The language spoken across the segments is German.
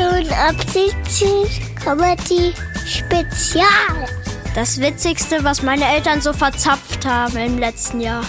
88 Comedy Spezial. Das Witzigste, was meine Eltern so verzapft haben im letzten Jahr.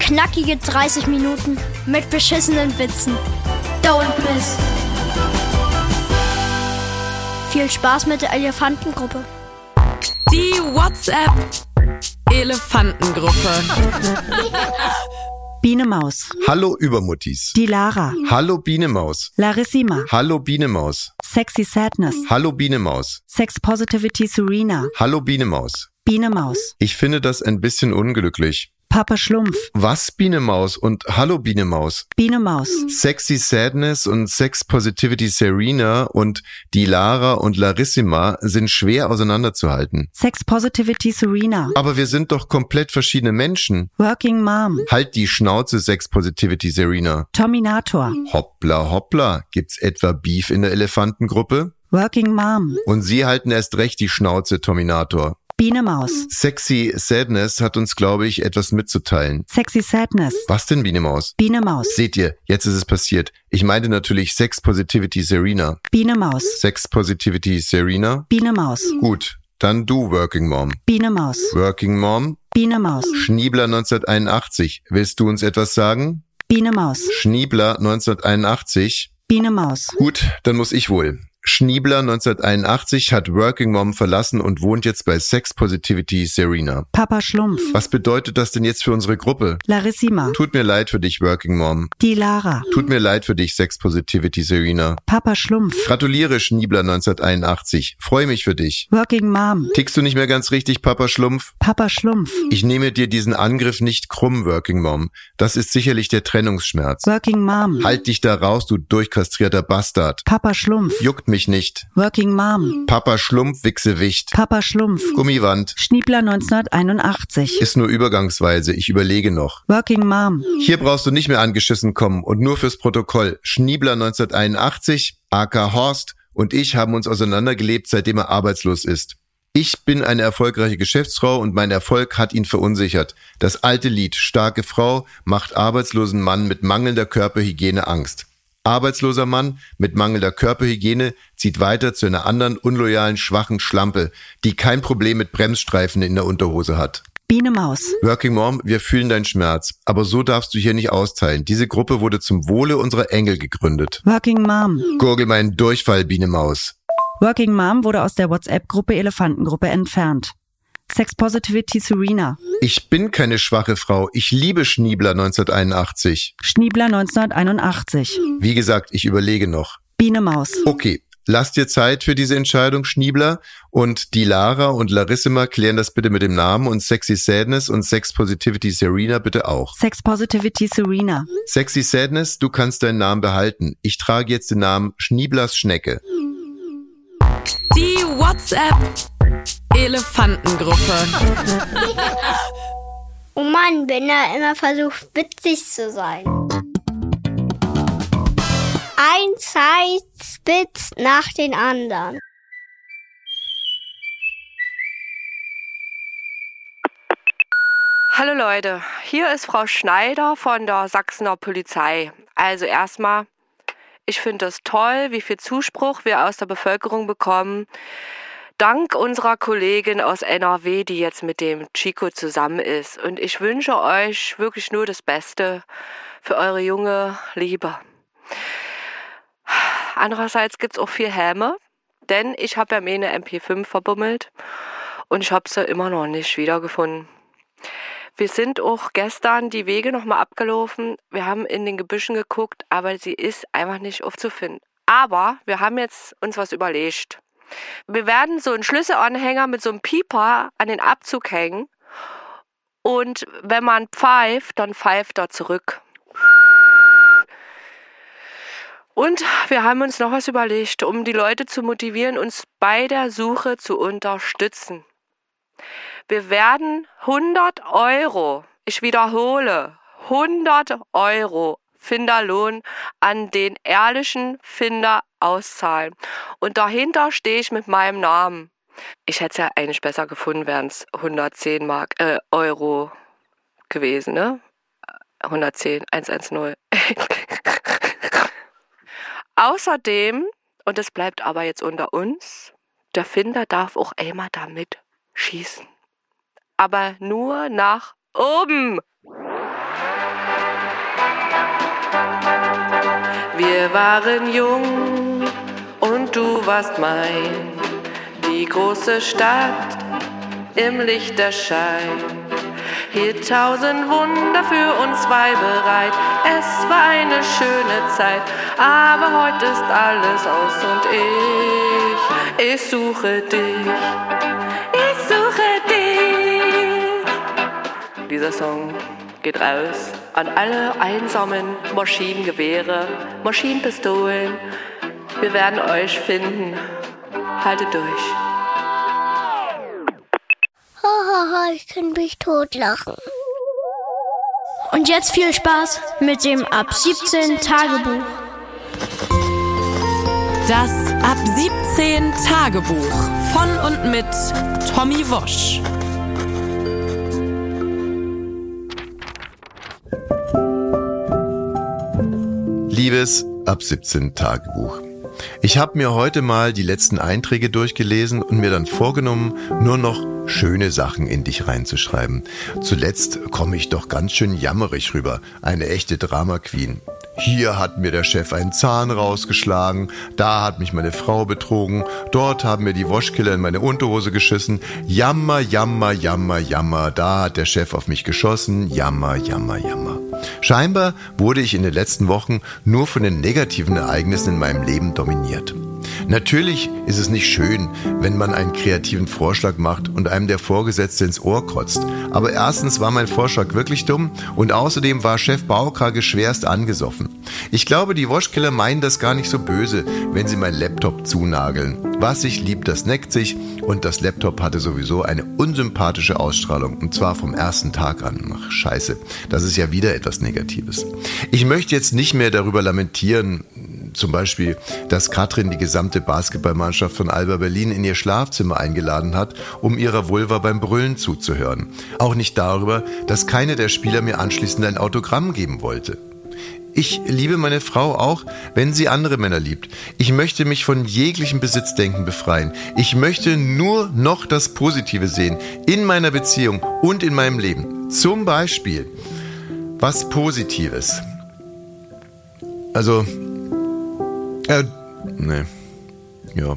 Knackige 30 Minuten mit beschissenen Witzen. Don't miss. Viel Spaß mit der Elefantengruppe. Die WhatsApp Elefantengruppe. Biene Maus. Hallo Übermuttis. Die Lara. Hallo Biene Maus. Larissima. Hallo Biene Maus. Sexy Sadness. Hallo Biene Maus. Sex Positivity Serena. Hallo Biene Maus. Biene Maus. Ich finde das ein bisschen unglücklich. Papa Schlumpf. Was Biene Maus und Hallo Biene Maus. Biene Maus. Sexy Sadness und Sex Positivity Serena und die Lara und Larissima sind schwer auseinanderzuhalten. Sex Positivity Serena. Aber wir sind doch komplett verschiedene Menschen. Working Mom. Halt die Schnauze, Sex Positivity Serena. Terminator. Hoppla, hoppla. Gibt's etwa Beef in der Elefantengruppe? Working Mom. Und Sie halten erst recht die Schnauze, Terminator. Biene Maus. Sexy Sadness hat uns, glaube ich, etwas mitzuteilen. Sexy Sadness. Was denn, Biene Maus? Biene Maus. Seht ihr, jetzt ist es passiert. Ich meinte natürlich Sex Positivity Serena. Biene Maus. Sex Positivity Serena? Biene Maus. Gut, dann du, Working Mom. Biene Maus. Working Mom? Biene Maus. Schniebler 1981. Willst du uns etwas sagen? Biene Maus. Schniebler 1981. Biene Maus. Gut, dann muss ich wohl. Schniebler 1981 hat Working Mom verlassen und wohnt jetzt bei Sex Positivity Serena. Papa Schlumpf. Was bedeutet das denn jetzt für unsere Gruppe? Larissima. Tut mir leid für dich, Working Mom. Die Lara. Tut mir leid für dich, Sex Positivity Serena. Papa Schlumpf. Gratuliere, Schniebler 1981. Freue mich für dich. Working Mom. Tickst du nicht mehr ganz richtig, Papa Schlumpf? Papa Schlumpf. Ich nehme dir diesen Angriff nicht krumm, Working Mom. Das ist sicherlich der Trennungsschmerz. Working Mom. Halt dich da raus, du durchkastrierter Bastard. Papa Schlumpf. Juckt mich nicht. Working Mom. Papa Schlumpf, Wichse Wicht. Papa Schlumpf. Gummiwand. Schniebler 1981. Ist nur übergangsweise, ich überlege noch. Working Mom. Hier brauchst du nicht mehr angeschissen kommen und nur fürs Protokoll. Schniebler 1981, AK Horst und ich haben uns auseinandergelebt, seitdem er arbeitslos ist. Ich bin eine erfolgreiche Geschäftsfrau und mein Erfolg hat ihn verunsichert. Das alte Lied Starke Frau macht arbeitslosen Mann mit mangelnder Körperhygiene Angst. Arbeitsloser Mann mit mangelnder Körperhygiene zieht weiter zu einer anderen unloyalen, schwachen Schlampe, die kein Problem mit Bremsstreifen in der Unterhose hat. Biene Maus. Working Mom, wir fühlen deinen Schmerz, aber so darfst du hier nicht austeilen. Diese Gruppe wurde zum Wohle unserer Engel gegründet. Working Mom. Gurgel meinen Durchfall, Biene Maus. Working Mom wurde aus der WhatsApp-Gruppe Elefantengruppe entfernt. Sex Positivity Serena. Ich bin keine schwache Frau. Ich liebe Schniebler 1981. Schniebler 1981. Wie gesagt, ich überlege noch. Biene Maus. Okay, lass dir Zeit für diese Entscheidung, Schniebler. Und die Lara und Larissima klären das bitte mit dem Namen und Sexy Sadness und Sex Positivity Serena bitte auch. Sex Positivity Serena. Sexy Sadness, du kannst deinen Namen behalten. Ich trage jetzt den Namen Schnieblers Schnecke. Die WhatsApp Elefantengruppe. Oh Mann, wenn er immer versucht, witzig zu sein. Ein Zeitspitz nach den anderen. Hallo Leute, hier ist Frau Schneider von der Sachsener Polizei. Also erstmal, ich finde es toll, wie viel Zuspruch wir aus der Bevölkerung bekommen. Dank unserer Kollegin aus NRW, die jetzt mit dem Chico zusammen ist. Und ich wünsche euch wirklich nur das Beste für eure junge Liebe. Andererseits gibt's auch viel Häme, denn ich habe ja meine MP5 verbummelt und ich habe sie immer noch nicht wiedergefunden. Wir sind auch gestern die Wege nochmal abgelaufen. Wir haben in den Gebüschen geguckt, aber sie ist einfach nicht aufzufinden. Aber wir haben jetzt uns was überlegt. Wir werden so einen Schlüsselanhänger mit so einem Pieper an den Abzug hängen. Und wenn man pfeift, dann pfeift er zurück. Und wir haben uns noch was überlegt, um die Leute zu motivieren, uns bei der Suche zu unterstützen. Wir werden 100 Euro, ich wiederhole, 100 Euro Finderlohn an den ehrlichen Finder auszahlen. Und dahinter stehe ich mit meinem Namen. Ich hätte es ja eigentlich besser gefunden, wären es 110 Mark, äh, Euro gewesen, ne? 110, 110. Außerdem und es bleibt aber jetzt unter uns, der Finder darf auch einmal damit schießen. Aber nur nach oben. Wir waren jung und du warst mein, die große Stadt im Lichterschein. Hier tausend Wunder für uns zwei bereit. Es war eine schöne Zeit, aber heute ist alles aus und ich, ich suche dich. Ich suche dich. Dieser Song geht raus an alle einsamen Maschinengewehre, Maschinenpistolen. Wir werden euch finden. Haltet durch. Hahaha, ich kann mich totlachen. Und jetzt viel Spaß mit dem Ab 17 Tagebuch. Das Ab 17 Tagebuch von und mit Tommy Wosch. Liebes Ab 17 Tagebuch. Ich habe mir heute mal die letzten Einträge durchgelesen und mir dann vorgenommen, nur noch schöne Sachen in dich reinzuschreiben. Zuletzt komme ich doch ganz schön jammerig rüber. Eine echte Drama Queen. Hier hat mir der Chef einen Zahn rausgeschlagen, da hat mich meine Frau betrogen, dort haben mir die Waschkiller in meine Unterhose geschissen. Jammer, jammer, jammer, jammer, da hat der Chef auf mich geschossen. Jammer, jammer, jammer. Scheinbar wurde ich in den letzten Wochen nur von den negativen Ereignissen in meinem Leben dominiert. Natürlich ist es nicht schön, wenn man einen kreativen Vorschlag macht und einem der Vorgesetzte ins Ohr kotzt. Aber erstens war mein Vorschlag wirklich dumm und außerdem war Chef Baukrage schwerst angesoffen. Ich glaube, die Waschkiller meinen das gar nicht so böse, wenn sie meinen Laptop zunageln. Was sich liebt, das neckt sich und das Laptop hatte sowieso eine unsympathische Ausstrahlung und zwar vom ersten Tag an. Ach scheiße, das ist ja wieder etwas Negatives. Ich möchte jetzt nicht mehr darüber lamentieren, zum Beispiel, dass Katrin die gesamte Basketballmannschaft von Alba Berlin in ihr Schlafzimmer eingeladen hat, um ihrer Vulva beim Brüllen zuzuhören. Auch nicht darüber, dass keine der Spieler mir anschließend ein Autogramm geben wollte. Ich liebe meine Frau auch, wenn sie andere Männer liebt. Ich möchte mich von jeglichem Besitzdenken befreien. Ich möchte nur noch das Positive sehen in meiner Beziehung und in meinem Leben. Zum Beispiel was Positives. Also, äh, nee. Ja.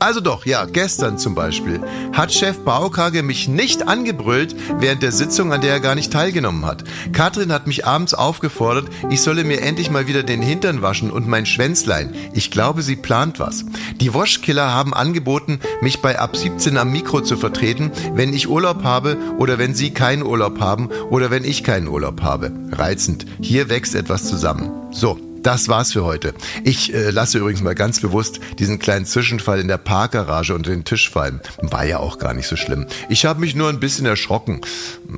Also doch, ja, gestern zum Beispiel hat Chef Baukage mich nicht angebrüllt während der Sitzung, an der er gar nicht teilgenommen hat. Katrin hat mich abends aufgefordert, ich solle mir endlich mal wieder den Hintern waschen und mein Schwänzlein. Ich glaube, sie plant was. Die Waschkiller haben angeboten, mich bei ab 17 am Mikro zu vertreten, wenn ich Urlaub habe oder wenn sie keinen Urlaub haben oder wenn ich keinen Urlaub habe. Reizend. Hier wächst etwas zusammen. So, das war's für heute. Ich äh, lasse übrigens mal ganz bewusst diesen kleinen Zwischenfall in der Parkgarage unter den Tisch fallen. War ja auch gar nicht so schlimm. Ich habe mich nur ein bisschen erschrocken,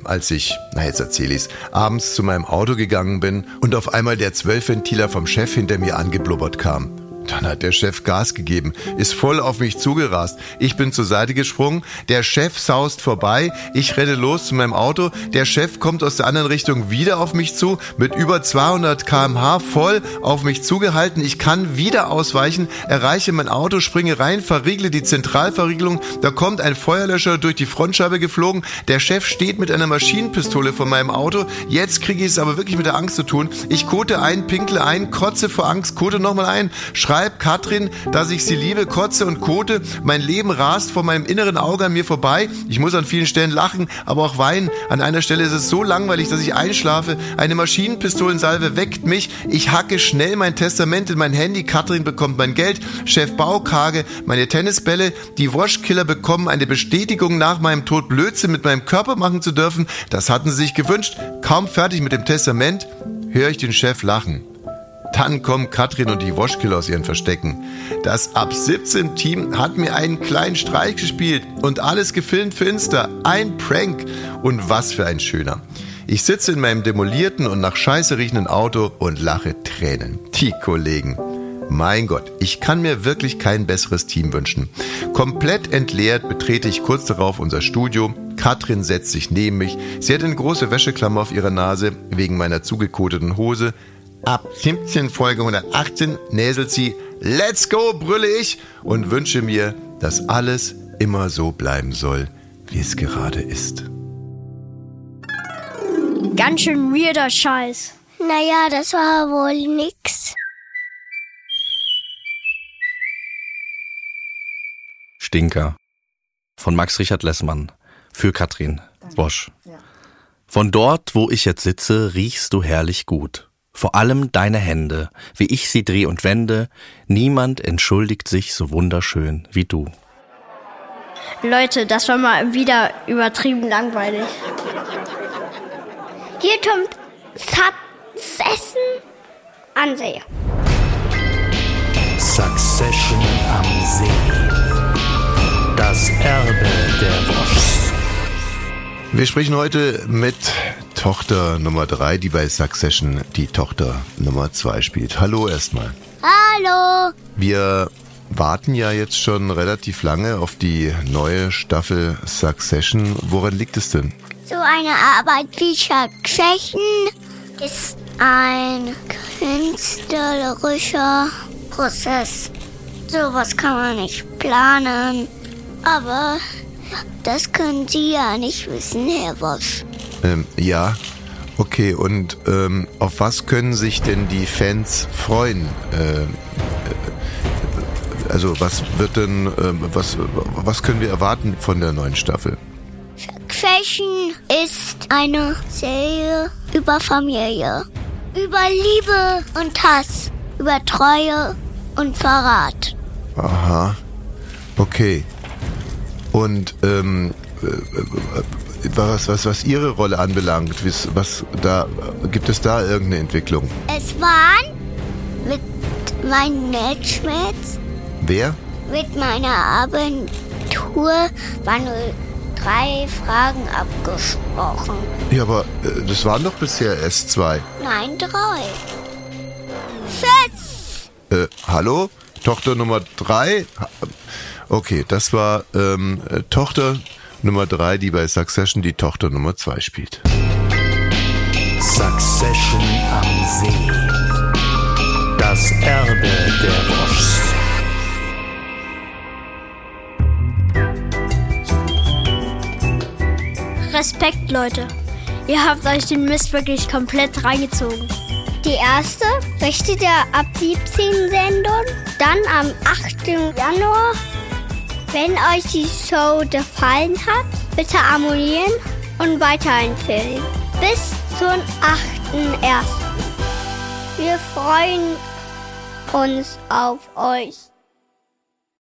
als ich, na jetzt erzähle ich's, abends zu meinem Auto gegangen bin und auf einmal der Zwölfventiler vom Chef hinter mir angeblubbert kam. Dann hat der Chef Gas gegeben, ist voll auf mich zugerast. Ich bin zur Seite gesprungen, der Chef saust vorbei, ich renne los zu meinem Auto, der Chef kommt aus der anderen Richtung wieder auf mich zu, mit über 200 kmh voll auf mich zugehalten. Ich kann wieder ausweichen, erreiche mein Auto, springe rein, verriegle die Zentralverriegelung, da kommt ein Feuerlöscher durch die Frontscheibe geflogen, der Chef steht mit einer Maschinenpistole vor meinem Auto, jetzt kriege ich es aber wirklich mit der Angst zu tun. Ich kote ein, pinkle ein, kotze vor Angst, kote nochmal ein, schreib Katrin, dass ich sie liebe, kotze und kote. Mein Leben rast vor meinem inneren Auge an mir vorbei. Ich muss an vielen Stellen lachen, aber auch weinen. An einer Stelle ist es so langweilig, dass ich einschlafe. Eine Maschinenpistolensalve weckt mich. Ich hacke schnell mein Testament in mein Handy. Katrin bekommt mein Geld. Chef Baukage meine Tennisbälle. Die Washkiller bekommen eine Bestätigung nach meinem Tod Blödsinn mit meinem Körper machen zu dürfen. Das hatten sie sich gewünscht. Kaum fertig mit dem Testament, höre ich den Chef lachen. Dann kommen Katrin und die Waschkiller aus ihren Verstecken. Das Ab 17 Team hat mir einen kleinen Streich gespielt und alles gefilmt für Insta. Ein Prank. Und was für ein schöner. Ich sitze in meinem demolierten und nach Scheiße riechenden Auto und lache Tränen. Die Kollegen. Mein Gott, ich kann mir wirklich kein besseres Team wünschen. Komplett entleert betrete ich kurz darauf unser Studio. Katrin setzt sich neben mich. Sie hat eine große Wäscheklammer auf ihrer Nase wegen meiner zugekoteten Hose. Ab 17 Folge 118 näselt sie Let's go, brülle ich und wünsche mir, dass alles immer so bleiben soll, wie es gerade ist. Ganz schön weirder Scheiß. Naja, das war wohl nix. Stinker. Von Max Richard Lessmann. Für Katrin Bosch. Von dort, wo ich jetzt sitze, riechst du herrlich gut. Vor allem deine Hände, wie ich sie dreh und wende, niemand entschuldigt sich so wunderschön wie du. Leute, das war mal wieder übertrieben langweilig. Hier kommt Succession Ansehen. Succession am See. Das Erbe der Woschs. Wir sprechen heute mit Tochter Nummer drei, die bei Succession die Tochter Nummer zwei spielt. Hallo erstmal. Hallo. Wir warten ja jetzt schon relativ lange auf die neue Staffel Succession. Woran liegt es denn? So eine Arbeit wie Succession ist ein künstlerischer Prozess. Sowas kann man nicht planen. Aber das können Sie ja nicht wissen, Herr Bosch. Ähm, ja, okay. Und ähm, auf was können sich denn die Fans freuen? Äh, äh, also was wird denn, äh, was, was können wir erwarten von der neuen Staffel? Succession ist eine Serie über Familie, über Liebe und Hass, über Treue und Verrat. Aha. Okay. Und ähm, äh, was, was, was Ihre Rolle anbelangt, was, was da gibt es da irgendeine Entwicklung? Es waren mit meinen Matchmates, Wer? mit meiner Agentur, waren nur drei Fragen abgesprochen. Ja, aber äh, das waren doch bisher erst zwei. Nein, drei. Fest! Äh, hallo? Tochter Nummer drei? Okay, das war ähm, äh, Tochter Nummer drei, die bei Succession die Tochter Nummer zwei spielt. Succession am See. Das Erbe der Woschs. Respekt, Leute. Ihr habt euch den Mist wirklich komplett reingezogen. Die erste richtet ihr ab 17 Sendung, dann am 8. Januar. Wenn euch die Show gefallen hat, bitte abonnieren und weiterempfehlen. Bis zum 8.1. Wir freuen uns auf euch.